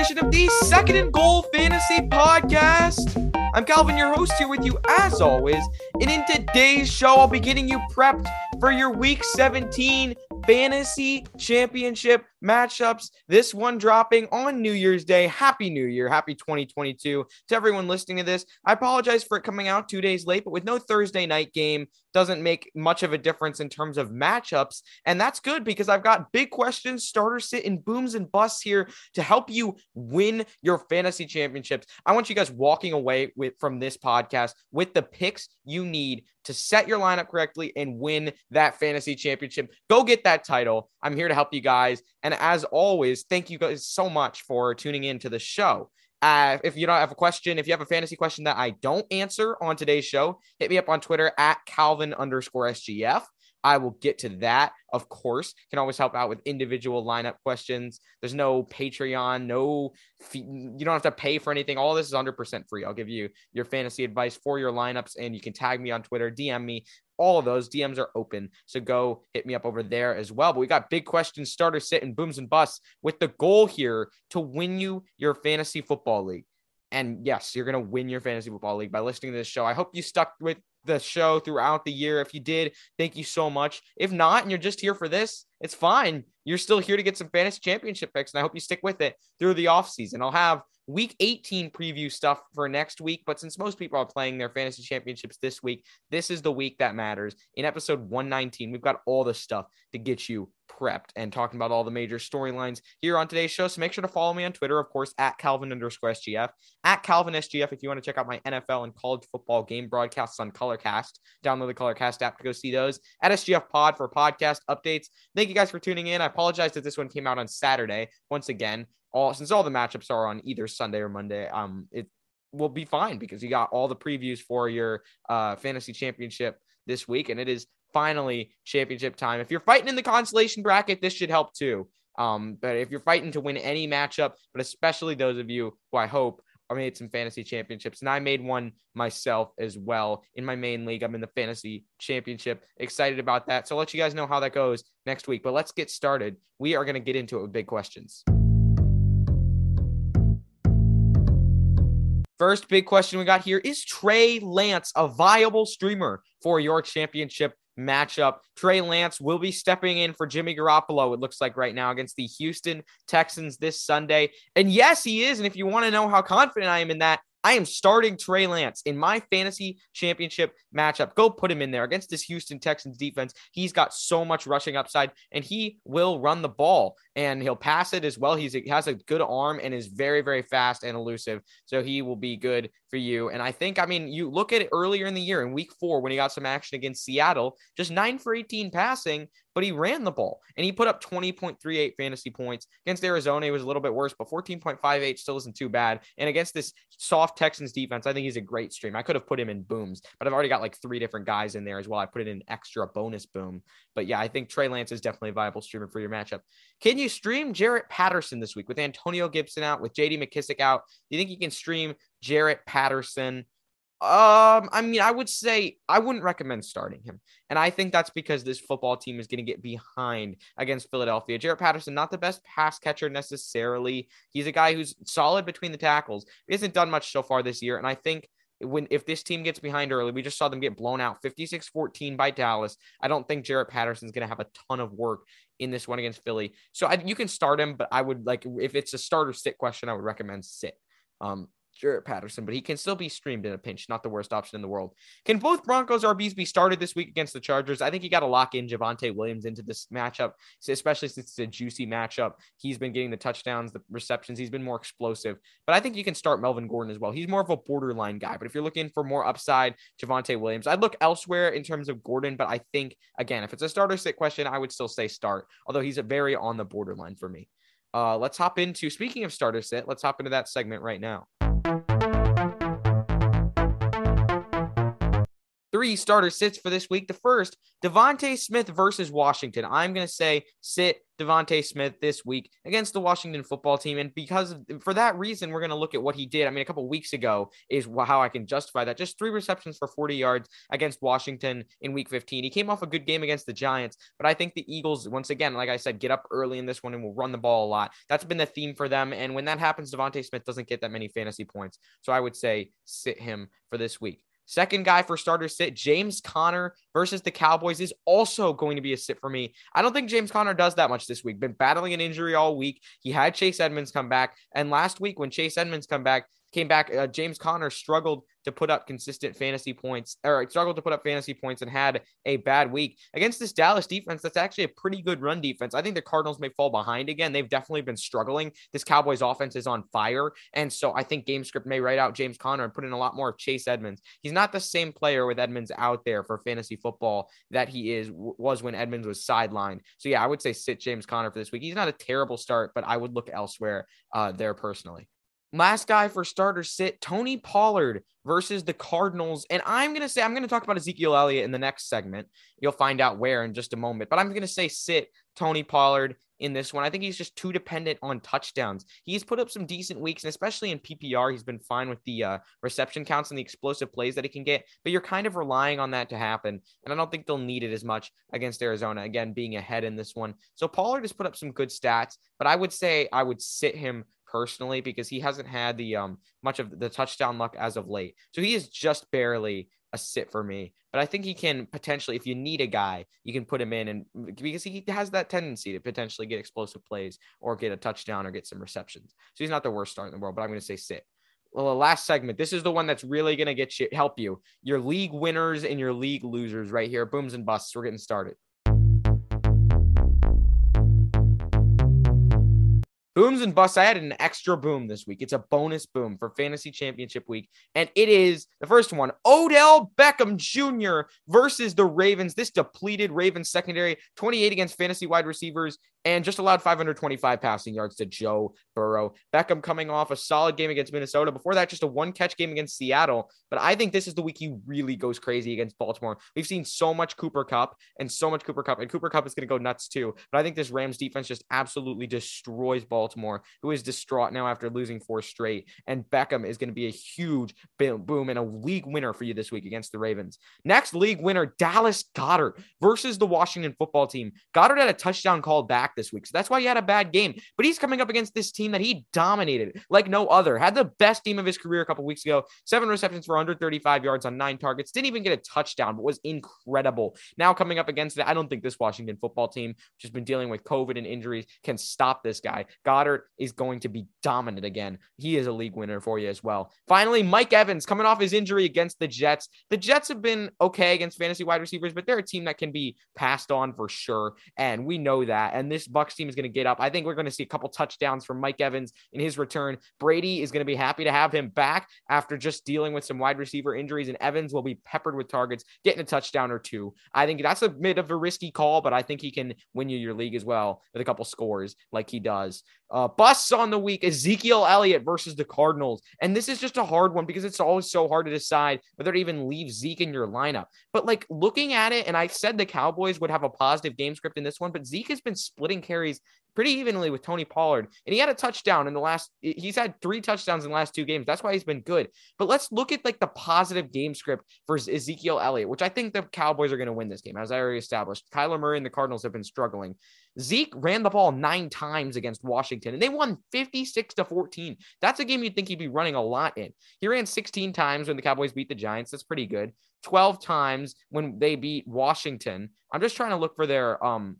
edition of the Second and Goal Fantasy Podcast. I'm Calvin, your host, here with you as always. And in today's show, I'll be getting you prepped for your Week 17 Fantasy Championship matchups. This one dropping on New Year's Day. Happy New Year. Happy 2022 to everyone listening to this. I apologize for it coming out two days late, but with no Thursday night game, doesn't make much of a difference in terms of matchups. And that's good because I've got big questions, starter sit, and booms and busts here to help you win your fantasy championships. I want you guys walking away with from this podcast with the picks you need to set your lineup correctly and win that fantasy championship. Go get that title. I'm here to help you guys. And as always, thank you guys so much for tuning in to the show. Uh, if you don't have a question, if you have a fantasy question that I don't answer on today's show, hit me up on Twitter at Calvin underscore SGF. I will get to that, of course. Can always help out with individual lineup questions. There's no Patreon, no fee, you don't have to pay for anything. All this is 100% free. I'll give you your fantasy advice for your lineups and you can tag me on Twitter, DM me. All of those DMs are open. So go hit me up over there as well. But we got big questions, starter sit, and booms and busts with the goal here to win you your fantasy football league. And yes, you're going to win your fantasy football league by listening to this show. I hope you stuck with the show throughout the year. If you did, thank you so much. If not, and you're just here for this, it's fine. You're still here to get some fantasy championship picks, and I hope you stick with it through the offseason. I'll have week 18 preview stuff for next week, but since most people are playing their fantasy championships this week, this is the week that matters. In episode 119, we've got all the stuff to get you prepped and talking about all the major storylines here on today's show. So make sure to follow me on Twitter, of course, at Calvin underscore SGF, at Calvin SGF if you want to check out my NFL and college football game broadcasts on Colorcast. Download the Colorcast app to go see those. At SGF Pod for podcast updates. Thank you guys for tuning in. I apologize that this one came out on Saturday. Once again, all since all the matchups are on either Sunday or Monday, um, it will be fine because you got all the previews for your uh fantasy championship this week, and it is finally championship time. If you're fighting in the consolation bracket, this should help too. Um, but if you're fighting to win any matchup, but especially those of you who I hope are made some fantasy championships, and I made one myself as well in my main league. I'm in the fantasy championship. Excited about that. So I'll let you guys know how that goes next week. But let's get started. We are going to get into it with big questions. First big question we got here is Trey Lance a viable streamer for your championship matchup. Trey Lance will be stepping in for Jimmy Garoppolo, it looks like right now, against the Houston Texans this Sunday. And yes, he is. And if you want to know how confident I am in that, I am starting Trey Lance in my fantasy championship matchup. Go put him in there against this Houston Texans defense. He's got so much rushing upside and he will run the ball and he'll pass it as well. He's, he has a good arm and is very, very fast and elusive. So he will be good for you. And I think, I mean, you look at it earlier in the year in week four when he got some action against Seattle, just nine for 18 passing, but he ran the ball and he put up 20.38 fantasy points against Arizona. He was a little bit worse, but 14.58 still isn't too bad. And against this soft Texans defense, I think he's a great stream. I could have put him in booms, but I've already got like three different guys in there as well. I put it in extra bonus boom. But yeah, I think Trey Lance is definitely a viable streamer for your matchup. Can you stream Jaret Patterson this week with Antonio Gibson out, with JD McKissic out? Do you think you can stream Jaret Patterson? Um, I mean, I would say I wouldn't recommend starting him. And I think that's because this football team is going to get behind against Philadelphia. Jaret Patterson, not the best pass catcher necessarily. He's a guy who's solid between the tackles. He hasn't done much so far this year. And I think when if this team gets behind early, we just saw them get blown out 56-14 by Dallas. I don't think Jaret Patterson's going to have a ton of work in this one against Philly. So I, you can start him, but I would like if it's a starter sit question, I would recommend sit. Um, Jaret Patterson, but he can still be streamed in a pinch. Not the worst option in the world. Can both Broncos RBs be started this week against the Chargers? I think you got to lock in Javonte Williams into this matchup, especially since it's a juicy matchup. He's been getting the touchdowns, the receptions. He's been more explosive. But I think you can start Melvin Gordon as well. He's more of a borderline guy. But if you're looking for more upside, Javonte Williams, I'd look elsewhere in terms of Gordon. But I think, again, if it's a starter sit question, I would still say start, although he's a very on the borderline for me. Uh, let's hop into, speaking of starter sit, let's hop into that segment right now. Thank you. Three starter sits for this week. The first, DeVonta Smith versus Washington. I'm going to say sit DeVonta Smith this week against the Washington football team. And because for that reason, we're going to look at what he did. I mean, a couple weeks ago is how I can justify that. Just three receptions for 40 yards against Washington in week 15. He came off a good game against the Giants, but I think the Eagles, once again, like I said, get up early in this one and will run the ball a lot. That's been the theme for them. And when that happens, DeVonta Smith doesn't get that many fantasy points. So I would say sit him for this week. Second guy for starter sit, James Conner versus the Cowboys is also going to be a sit for me. I don't think James Conner does that much this week. Been battling an injury all week. He had Chase Edmonds come back. And last week, when Chase Edmonds come back, came back. Uh, James Conner struggled to put up consistent fantasy points, or struggled to put up fantasy points and had a bad week against this Dallas defense. That's actually a pretty good run defense. I think the Cardinals may fall behind again. They've definitely been struggling. This Cowboys offense is on fire. And so I think game script may write out James Conner and put in a lot more of Chase Edmonds. He's not the same player with Edmonds out there for fantasy football that he is was when Edmonds was sidelined. So yeah, I would say sit James Conner for this week. He's not a terrible start, but I would look elsewhere uh, there personally. Last guy for starter sit, Tony Pollard versus the Cardinals. And I'm going to say, I'm going to talk about Ezekiel Elliott in the next segment. You'll find out where in just a moment. But I'm going to say sit Tony Pollard in this one. I think he's just too dependent on touchdowns. He's put up some decent weeks, and especially in PPR, he's been fine with the uh, reception counts and the explosive plays that he can get. But you're kind of relying on that to happen, and I don't think they'll need it as much against Arizona. Again, being ahead in this one, so Pollard has put up some good stats, but I would say I would sit him personally because he hasn't had the um much of the touchdown luck as of late. So he is just barely a sit for me. But I think he can potentially, if you need a guy, you can put him in and because he has that tendency to potentially get explosive plays or get a touchdown or get some receptions. So he's not the worst start in the world, but I'm going to say sit. Well, the last segment. This is the one that's really going to get you help you. Your league winners and your league losers right here. Booms and busts. We're getting started. Booms and busts. I had an extra boom this week. It's a bonus boom for fantasy championship week. And it is the first one Odell Beckham Jr. versus the Ravens. This depleted Ravens secondary, 28 against fantasy wide receivers, and just allowed 525 passing yards to Joe Burrow. Beckham coming off a solid game against Minnesota. Before that, just a one catch game against Seattle. But I think this is the week he really goes crazy against Baltimore. We've seen so much Cooper Kupp and so much Cooper Kupp, and Cooper Kupp is going to go nuts too. But I think this Rams defense just absolutely destroys Baltimore. Baltimore, who is distraught now after losing four straight. And Beckham is going to be a huge boom and a league winner for you this week against the Ravens. Next league winner, Dallas Goedert versus the Washington football team. Goddard had a touchdown called back this week. So that's why he had a bad game. But he's coming up against this team that he dominated like no other. Had the best team of his career a couple weeks ago. Seven receptions for 135 yards on nine targets. Didn't even get a touchdown, but was incredible. Now coming up against it, I don't think this Washington football team, which has been dealing with COVID and injuries, can stop this guy. Goedert is going to be dominant again. He is a league winner for you as well. Finally, Mike Evans coming off his injury against the Jets. The Jets have been okay against fantasy wide receivers, but they're a team that can be passed on for sure. And we know that. And this Bucs team is going to get up. I think we're going to see a couple touchdowns from Mike Evans in his return. Brady is going to be happy to have him back after just dealing with some wide receiver injuries, and Evans will be peppered with targets, getting a touchdown or two. I think that's a bit of a risky call, but I think he can win you your league as well with a couple scores like he does. Uh, busts on the week Ezekiel Elliott versus the Cardinals. And this is just a hard one because it's always so hard to decide whether to even leave Zeke in your lineup. But like looking at it, and I said the Cowboys would have a positive game script in this one, but Zeke has been splitting carries pretty evenly with Tony Pollard. And he had a touchdown in the last, he's had three touchdowns in the last two games. That's why he's been good. But let's look at like the positive game script for Ezekiel Elliott, which I think the Cowboys are going to win this game, as I already established. Kyler Murray and the Cardinals have been struggling. Zeke ran the ball nine times against Washington and they won 56 to 14. That's a game you'd think he'd be running a lot in. He ran 16 times when the Cowboys beat the Giants. That's pretty good. 12 times when they beat Washington. I'm just trying to look for their um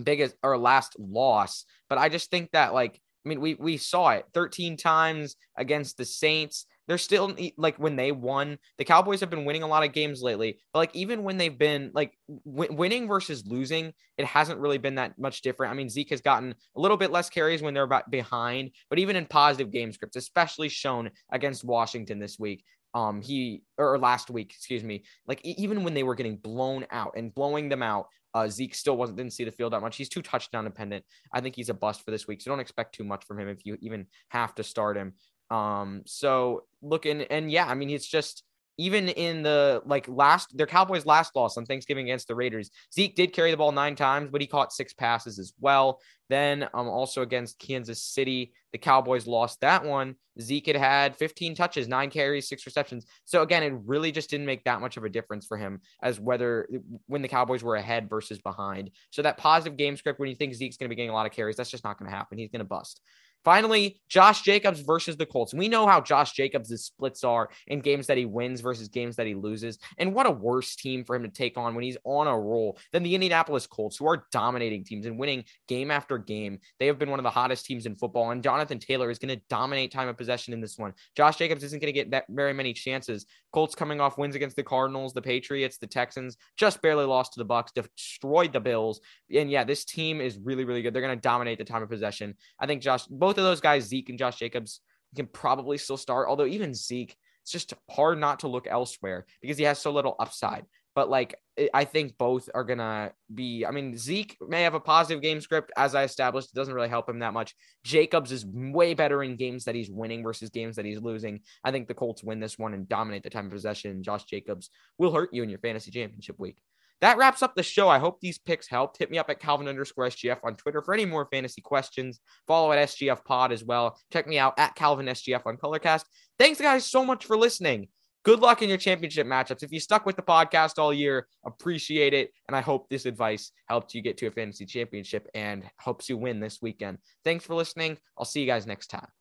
biggest or last loss, but I just think that like I mean, we we saw it 13 times against the Saints. They're still like when they won, the Cowboys have been winning a lot of games lately. But like even when they've been like w- winning versus losing, it hasn't really been that much different. I mean, Zeke has gotten a little bit less carries when they're about behind, but even in positive game scripts, especially shown against Washington this week, um he or last week excuse me like even when they were getting blown out and blowing them out uh, Zeke still wasn't didn't see the field that much. He's too touchdown dependent. I think he's a bust for this week. So don't expect too much from him if you even have to start him. Um, so looking and yeah, I mean, it's just even in the like last their Cowboys last loss on Thanksgiving against the Raiders, Zeke did carry the ball nine times, but he caught six passes as well. Then um also against Kansas City, the Cowboys lost that one. Zeke had had 15 touches, nine carries, six receptions. So again, it really just didn't make that much of a difference for him as whether when the Cowboys were ahead versus behind. So that positive game script when you think Zeke's going to be getting a lot of carries, that's just not going to happen. He's going to bust. Finally, Josh Jacobs versus the Colts. We know how Josh Jacobs' splits are in games that he wins versus games that he loses. And what a worse team for him to take on when he's on a roll than the Indianapolis Colts, who are dominating teams and winning game after game. They have been one of the hottest teams in football. And Jonathan Taylor is going to dominate time of possession in this one. Josh Jacobs isn't going to get that very many chances. Colts coming off wins against the Cardinals, the Patriots, the Texans, just barely lost to the Bucs, destroyed the Bills. And yeah, this team is really, really good. They're going to dominate the time of possession. I think Josh, both of those guys, Zeke and Josh Jacobs, can probably still start. Although even Zeke, it's just hard not to look elsewhere because he has so little upside. But like, I think both are gonna be. I mean, Zeke may have a positive game script, as I established. It doesn't really help him that much. Jacobs is way better in games that he's winning versus games that he's losing. I think the Colts win this one and dominate the time of possession. Josh Jacobs will hurt you in your fantasy championship week. That wraps up the show. I hope these picks helped. Hit me up at Calvin underscore SGF on Twitter for any more fantasy questions. Follow at SGF Pod as well. Check me out at Calvin SGF on Colorcast. Thanks, guys, so much for listening. Good luck in your championship matchups. If you stuck with the podcast all year, appreciate it. And I hope this advice helped you get to a fantasy championship and helps you win this weekend. Thanks for listening. I'll see you guys next time.